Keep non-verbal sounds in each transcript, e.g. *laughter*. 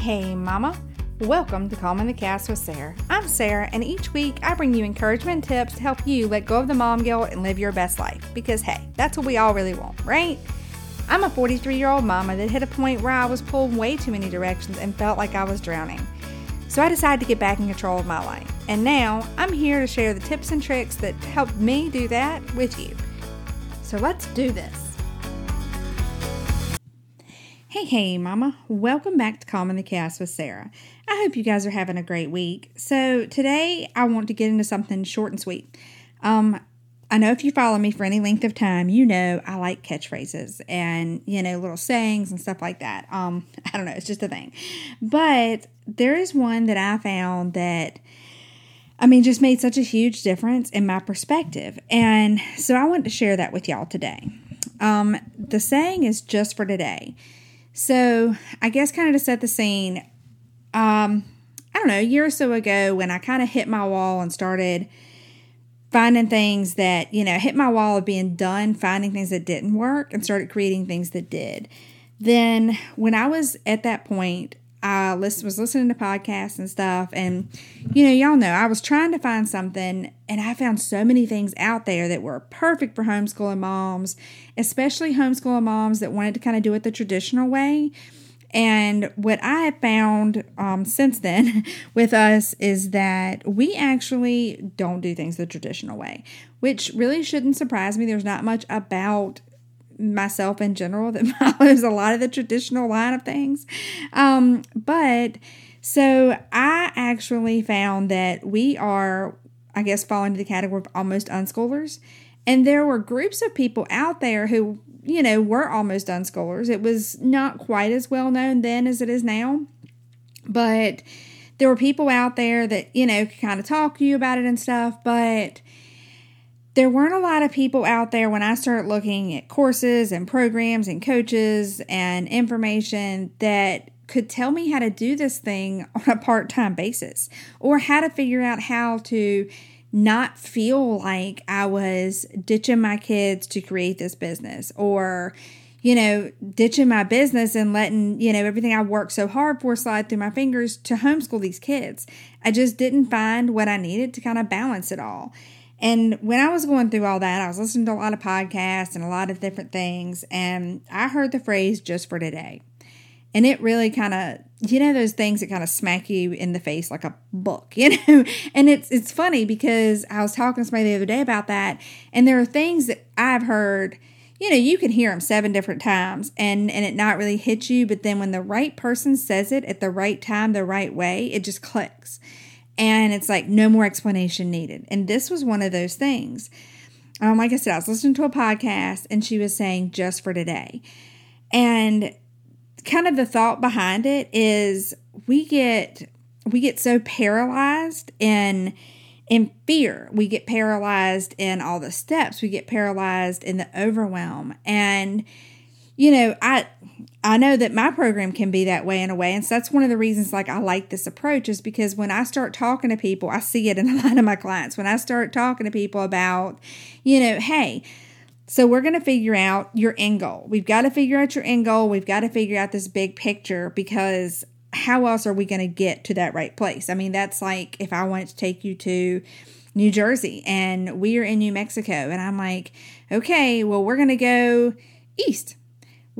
hey, Mama. Welcome to Calming the Chaos with Sarah. I'm Sarah, and each week I bring you encouragement tips to help you let go of the mom guilt and live your best life. Because, hey, that's what we all really want, right? I'm a 43 year old mama that hit a point where I was pulled way too many directions and felt like I was drowning. So I decided to get back in control of my life. And now I'm here to share the tips and tricks that helped me do that with you. So let's do this. Hey, hey, Mama. Welcome back to Calming the Chaos with Sarah. I hope you guys are having a great week. So, today I want to get into something short and sweet. Um, I know if you follow me for any length of time, you know I like catchphrases and, you know, little sayings and stuff like that. Um, *laughs* I don't know, it's just a thing. But there is one that I found that I mean, just made such a huge difference in my perspective. And so I want to share that with y'all today. Um, the saying is just for today. So, I guess kind of to set the scene, um, I don't know, a year or so ago when I kind of hit my wall and started finding things that, you know, hit my wall of being done, finding things that didn't work and started creating things that did. Then, when I was at that point, I listen, was listening to podcasts and stuff. And, you know, y'all know I was trying to find something, and I found so many things out there that were perfect for homeschooling moms, especially homeschooling moms that wanted to kind of do it the traditional way. And what I have found um, since then *laughs* with us is that we actually don't do things the traditional way, which really shouldn't surprise me. There's not much about myself in general that *laughs* follows a lot of the traditional line of things. Um, but so I actually found that we are, I guess, fall into the category of almost unschoolers. And there were groups of people out there who, you know, were almost unschoolers. It was not quite as well known then as it is now. But there were people out there that, you know, could kind of talk to you about it and stuff. But there weren't a lot of people out there when I started looking at courses and programs and coaches and information that could tell me how to do this thing *laughs* on a part time basis or how to figure out how to not feel like I was ditching my kids to create this business or, you know, ditching my business and letting, you know, everything I worked so hard for slide through my fingers to homeschool these kids. I just didn't find what I needed to kind of balance it all. And when I was going through all that, I was listening to a lot of podcasts and a lot of different things, and I heard the phrase just for today. And it really kind of, you know, those things that kind of smack you in the face like a book, *laughs* you know? And it's it's funny because I was talking to somebody the other day about that, and there are things that I've heard, you know, you can hear them seven different times and and it not really hit you, but then when the right person says it at the right time, the right way, it just clicks and it's like no more explanation needed. And this was one of those things. Um, like I said, I was listening to a podcast and she was saying just for today. And kind of the thought behind it is we get we get so paralyzed in in fear. We get paralyzed in all the steps. We get paralyzed in the overwhelm. And you know, I I know that my program can be that way in a way. And so that's one of the reasons like I like this approach is because when I start talking to people, I see it in *laughs* a lot of my clients. When I start talking to people about, you know, hey, so we're going to figure out your end goal. We've got to figure out your end goal. We've got to figure out this big picture because how else are we going to get to that right place? I mean, that's like if I wanted to take you to New Jersey and we are in New Mexico and I'm like, okay, well, we're going to go east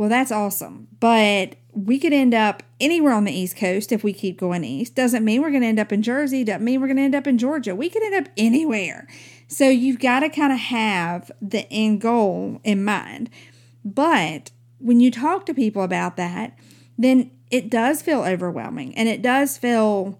well, that's awesome. But we could end up anywhere on the East Coast if we keep going east. Doesn't mean we're going to end up in Jersey. Doesn't mean we're going to end up in Georgia. We could end up anywhere. So you've got to kind of have the end goal in mind. But when you talk to people about that, then it does feel overwhelming and it does feel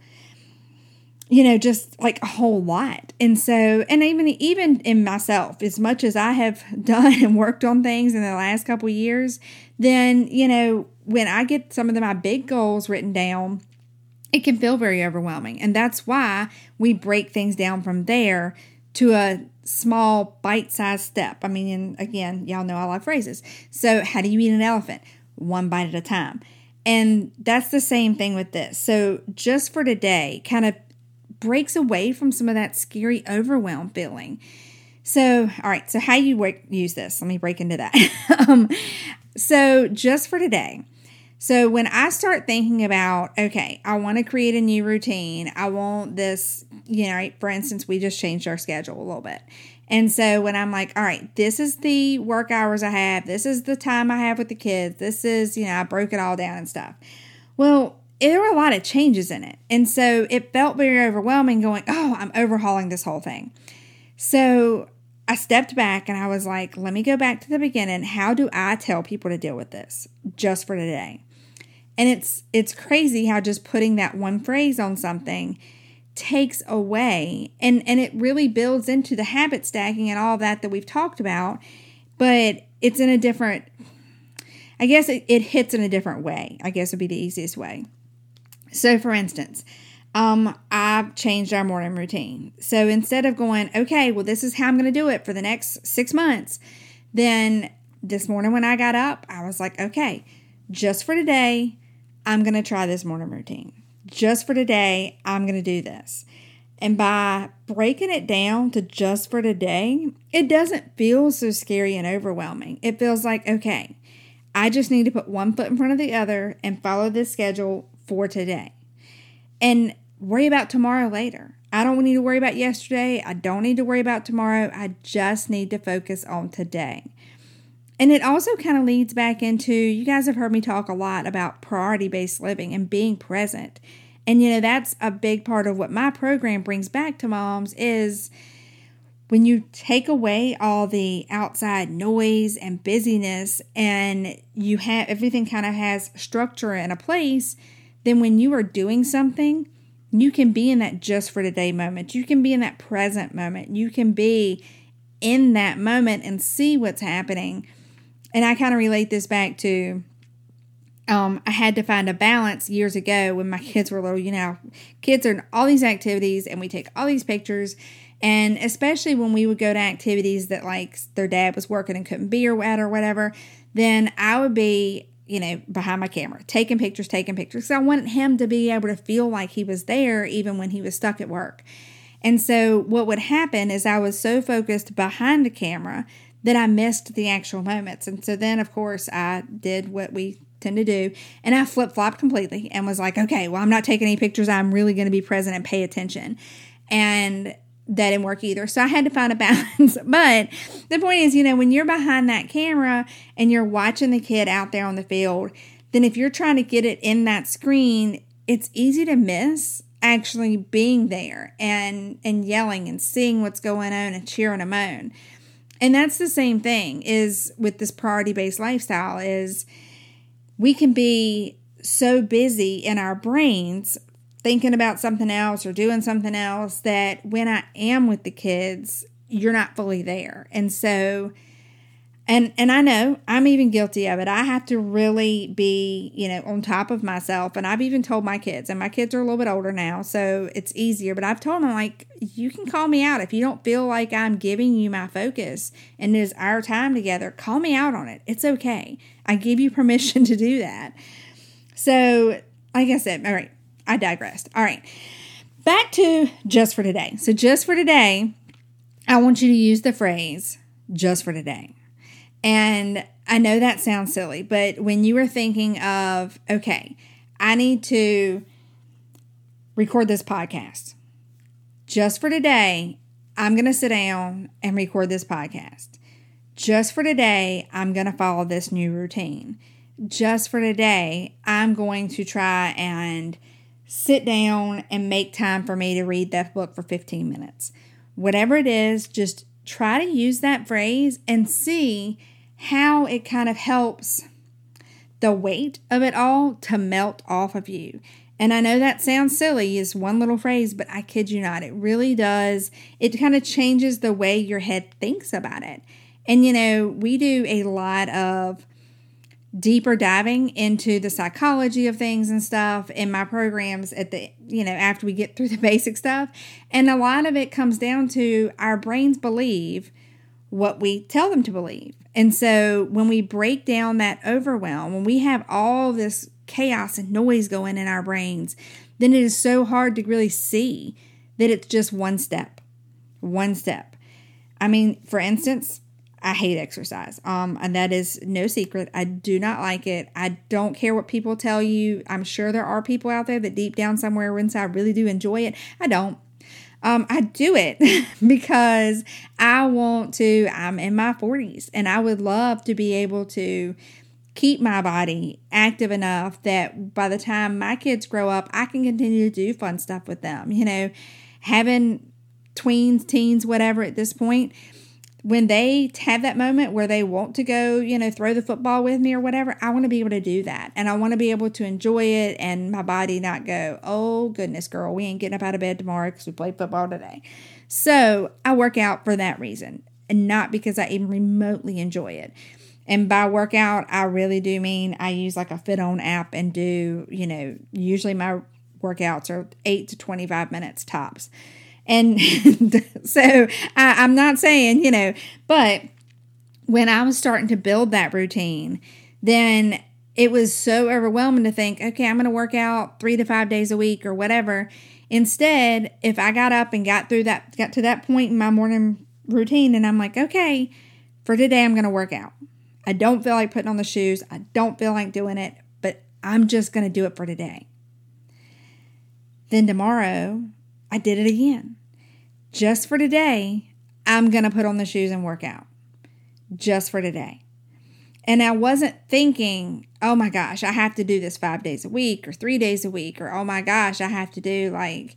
you know just like a whole lot and so and even even in myself as much as i have *laughs* done and worked on things in the last couple years then you know when i get some of the, my big goals written down it can feel very overwhelming and that's why we break things down from there to a small bite-sized step i mean again y'all know i love phrases so how do you eat an elephant one bite at a time and that's the same thing with this so just for today kind of breaks away from some of that scary overwhelm feeling. So, all right, so how you work, use this? Let me break into that. *laughs* um, so, just for today, So when I start thinking about, okay, I want to create a new routine, I want this, you know, for instance, we just changed our schedule a little bit. And so when I'm like, all right, this is the work hours I have, this is the time I have with the kids, this is, you know, I broke it all down and stuff. Well, there were a lot of changes in it. And so it felt very overwhelming going, oh, I'm overhauling this whole thing. So I stepped back and I was like, let me go back to the beginning. How do I tell people to deal with this just for today? And it's it's crazy how just putting that one phrase on something takes away and and it really builds into the habit stacking and all that that we've talked about, but it's in a different I guess it, it hits in a different way. I guess would be the easiest way. So for instance, um, I've changed our morning routine. So instead of going, okay, well, this is how I'm going to do it for the next six months, then this morning when I got up, I was like, okay, just for today, I'm going to try this morning routine. Just for today, I'm going to do this. And by breaking it down to just for today, it doesn't feel so scary and overwhelming. It feels like, okay, I just need to put one foot in front of the other and follow this schedule for today. And worry about tomorrow later. I don't need to worry about yesterday. I don't need to worry about tomorrow. I just need to focus on today. And it also kind of leads back into you guys have heard me talk a lot about priority based living and being present. And you know, that's a big part of what my program brings back to moms is when you take away all the outside noise and busyness and you have everything kind of has structure in a place, then when you are doing something, you can be in that just for today moment. You can be in that present moment. You can be in that moment and see what's happening and I kind of relate this back to um, I had to find a balance years ago when my kids were little. You know, kids are in all these activities and we take all these pictures. And especially when we would go to activities that like their dad was working and couldn't be or at or whatever, then I would be, you know, behind my camera, taking pictures, taking pictures. So I wanted him to be able to feel like he was there even when he was stuck at work. And so what would happen is I was so focused behind the camera that I missed the actual moments. And so then, of course, I did what we tend to do and I flip flopped completely and was like, okay, well, I'm not taking any pictures. I'm really going to be present and pay attention. And that didn't work either. So I had to find a *laughs* balance. but the point is, you know, when you're behind that camera and you're watching the kid out there on the field, then if you're trying to get it in that screen, it's easy to miss actually being there and and yelling and seeing what's going on and cheering them on. And that's the same thing is with this priority based lifestyle is we can be so busy in our brains thinking about something else or doing something else that when I am with the kids, you're not fully there. And so and and I know I'm even guilty of it. I have to really be, you know, on top of myself. And I've even told my kids, and my kids are a little bit older now, so it's easier. But I've told them like, you can call me out if you don't feel like I'm giving you my focus and it is our time together. Call me out on it. It's okay. I give you *laughs* permission to do that. So, like I said, all right, I digressed. All right, back to just for today. So, just for today, I want you to use the phrase just for today. And I know that sounds silly, but when you are thinking of, okay, I need to record this podcast just for today, I'm going to sit down and record this podcast. Just for today, I'm going to follow this new routine. Just for today, I'm going to try and sit down and make time for me to read that book for 15 minutes. Whatever it is, just try to use that phrase and see how it kind of helps the weight of it all to melt off of you. And I know that sounds silly, it's one little phrase, but I kid you not, it really does. It kind of changes the way your head thinks about it. And you know, we do a lot of deeper diving into the psychology of things and stuff in my programs at the you know after we get through the *laughs* basic stuff. And a lot of it comes down to our brains believe what we tell them to believe. And so when we break down that overwhelm when we have all this chaos and noise going in our brains then it is so hard to really see that it's just one step one step. I mean for instance I hate exercise. Um, and that is no secret. I do not like it. I don't care what people tell you. I'm sure there are people out there that deep down somewhere inside really do enjoy it. I don't. Um, I do it *laughs* because I want to. I'm in my 40s and I would love to be able to keep my body active enough that by the time my kids grow up, I can continue to do fun stuff with them. You know, having tweens, teens, whatever at this point when they have that moment where they want to go, you know, throw the football with me or whatever, I want to be able to do that. And I want to be able to enjoy it and my body not go, oh, goodness, girl, we ain't getting up out of bed tomorrow because we played football today. So I work out for that reason and not because I even remotely enjoy it. And by workout, I really do mean I use like a FitOn app and do, you know, usually my workouts are eight to 25 minutes tops. And *laughs* so I, I'm not saying, you know, but when I was starting to build that routine, then it was so overwhelming to think, okay, I'm going to work out three to five days a week or whatever. Instead, if I got up and got through that, got to that point in my morning routine, and I'm like, okay, for today, I'm going to work out. I don't feel like putting on the shoes. I don't feel like doing it, but I'm just going to do it for today. Then tomorrow, I did it again just for today, I'm going to put on the shoes and work out. Just for today. And I wasn't thinking, oh my gosh, I have to do this five days a week or three days a week, or oh my gosh, I have to do like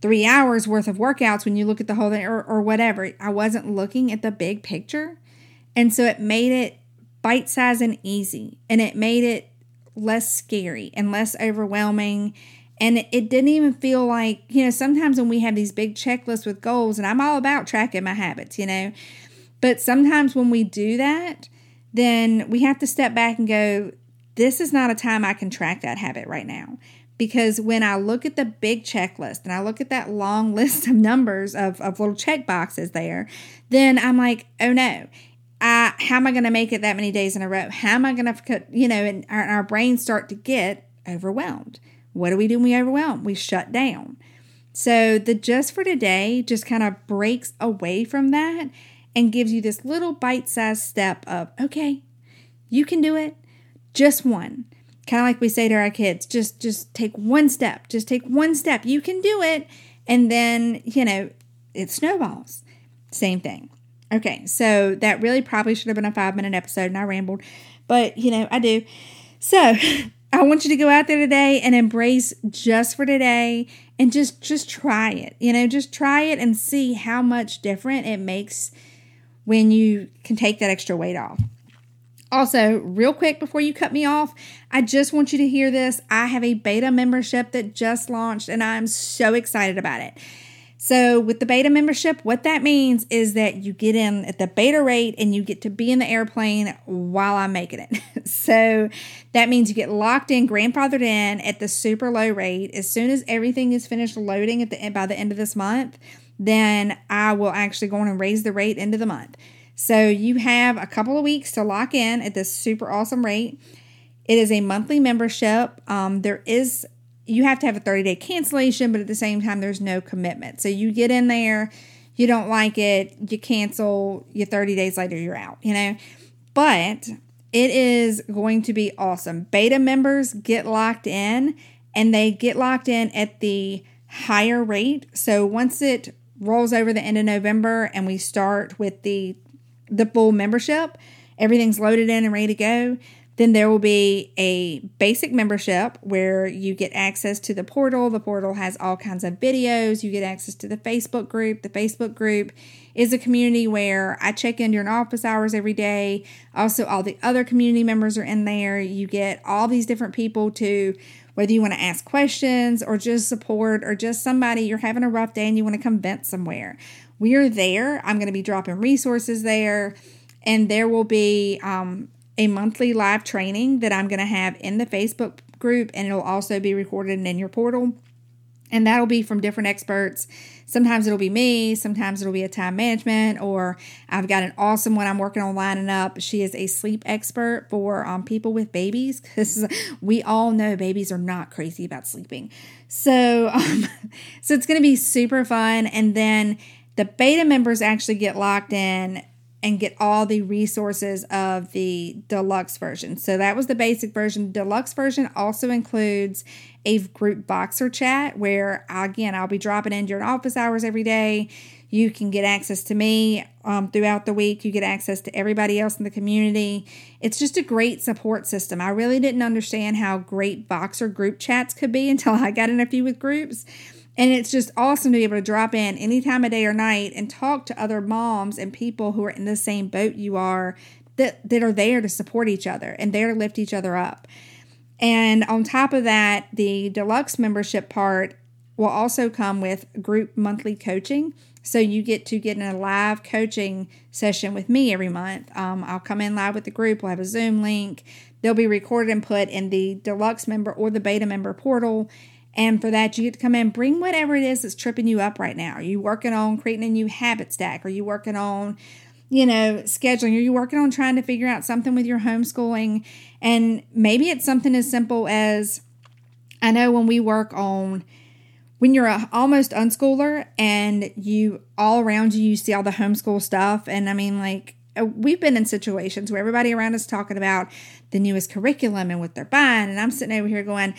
three hours worth of workouts when you look at the whole thing or, or whatever. I wasn't looking at the big picture. And so it made it bite size and easy. And it made it less scary and less overwhelming and it didn't even feel like, you know, sometimes when we have these big checklists with goals, and I'm all about tracking my habits, you know, but sometimes when we do that, then we have to step back and go, this is not a time I can track that habit right now. Because when I look at the big checklist and I look at that long *laughs* list of numbers of, of little check boxes there, then I'm like, oh no, I, how am I going to make it that many days in a row? How am I going to, you know, and our, our brains start to get overwhelmed. What do we do when we overwhelm? We shut down. So the just for today just kind of breaks away from that and gives you this little bite sized step of, okay, you can do it. Just one. Kind of like we say to our kids, just just take one step. Just take one step. You can do it. And then, you know, it snowballs. Same thing. Okay, so that really probably should have been a five minute episode and I rambled, but you know, I do. So *laughs* I want you to go out there today and embrace just for today and just just try it. You know, just try it and see how much different it makes when you can take that extra weight off. Also, real quick before you cut me off, I just want you to hear this. I have a beta membership that just launched and I'm so excited about it. So, with the beta membership, what that means is that you get in at the beta rate and you get to be in the airplane while I'm making it. *laughs* so, that means you get locked in, grandfathered in at the super low rate. As soon as everything is finished loading at the by the end of this month, then I will actually go on and raise the rate into the month. So, you have a couple of weeks to lock in at this super awesome rate. It is a monthly membership. Um, there is you have to have a 30 day cancellation, but at the same time, there's no commitment. So you get in there, you don't like it, you cancel, you 30 days later, you're out, you know? But it is going to be awesome. Beta members get locked in and they get locked in at the higher rate. So once it rolls over the end of November and we start with the the full membership, everything's loaded in and ready to go, then there will be a basic membership where you get access to the portal. The portal has all kinds of videos. You get access to the Facebook group. The Facebook group is a community where I check in during office hours every day. Also, all the other community members are in there. You get all these different people to whether you want to ask questions or just support or just somebody you're having a rough day and you want to come vent somewhere. We are there. I'm going to be dropping resources there and there will be um, a monthly live training that I'm going to have in the Facebook group, and it'll also be recorded in your portal. And that'll be from different experts. Sometimes it'll be me, sometimes it'll be a time management, or I've got an awesome one I'm working on lining up. She is a sleep expert for um, people with babies because *laughs* we all know babies are not crazy about sleeping. So, *laughs* um, so it's going to be super fun. And then the beta members actually get locked in and get all the resources of the deluxe version. So that was the basic version. Deluxe version also includes a group Voxer chat where, again, I'll be dropping in during office hours every day. You can get access to me um, throughout the week. You get access to everybody else in the community. It's just a great support system. I really didn't understand how great Voxer group chats could be *laughs* until I got in a few with groups. And it's just awesome to be able to drop in any time of day or night and talk to other moms and people who are in the same boat you are that, that are there to support each other and there to lift each other up. And on top of that, the deluxe membership part will also come with group monthly coaching. So you get to get in a live coaching session with me every month. Um, I'll come in live with the group. We'll have a Zoom link. They'll be recorded and put in the deluxe member or the beta member portal. And for that, you get to come in, bring whatever it is that's tripping you up right now. Are you working on creating a new habit stack? Are you working on, you know, scheduling? Are you working on trying to figure out something with your homeschooling? And maybe it's something as simple as I know when we work on when you're a almost unschooler and you all around you, you see all the homeschool stuff. And I mean, like, uh, we've been in situations where everybody around us talking about the newest curriculum and what they're buying. And I'm sitting over here going,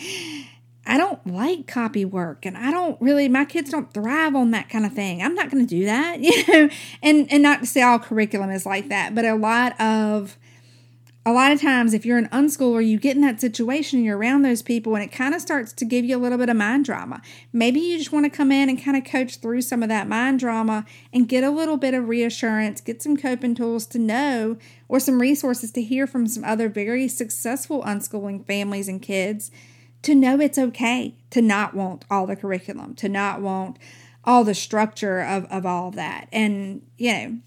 I don't like copy work and I don't really my kids don't thrive on that kind of thing. I'm not going to do that, *laughs* you know. And and not to say all curriculum is like that, but a lot of a lot of times if you're an unschooler, you get in that situation and you're around those people and it kind of starts to give you a little bit of mind drama. Maybe you just want to come in and kind of coach through some of that mind drama and get a little bit of reassurance, get some coping tools to know or some resources to hear from some other very successful unschooling families and kids to know it's okay to not want all the curriculum, to not want all the structure of, of all of that. And, you know,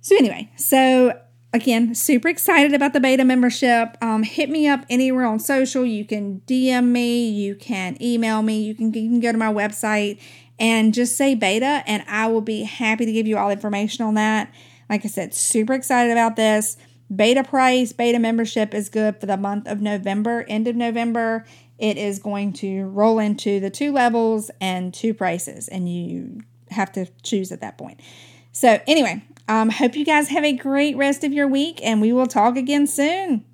so anyway, so again, super excited about the beta membership. Um, hit me up anywhere on social. You can DM me, you can email me, you can, you can go to my website and just say beta, and I will be happy to give you all information on that. Like I said, super excited about this. Beta price, beta membership is good for the month of November, end of November it is going to roll into the two levels and two prices, and you have to choose at that point. So, anyway, um, hope you guys have a great rest of your week, and we will talk again soon.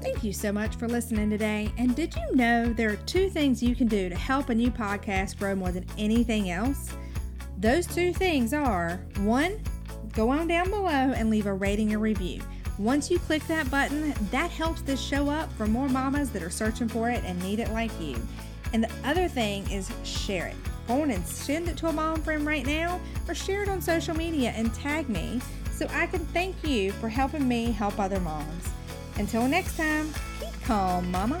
Thank you so much for listening today. And did you know there are two things you can do to help a new podcast grow more than anything else? Those two things are one, go on down below and leave a rating or review. Once you click that button, that helps this show up for more mamas that are searching for it and need it like you. And the other thing is share it. Go on and send it to a mom friend right now or share it on social media and tag me so I can thank you for helping me help other moms. Until next time, keep calm, mama.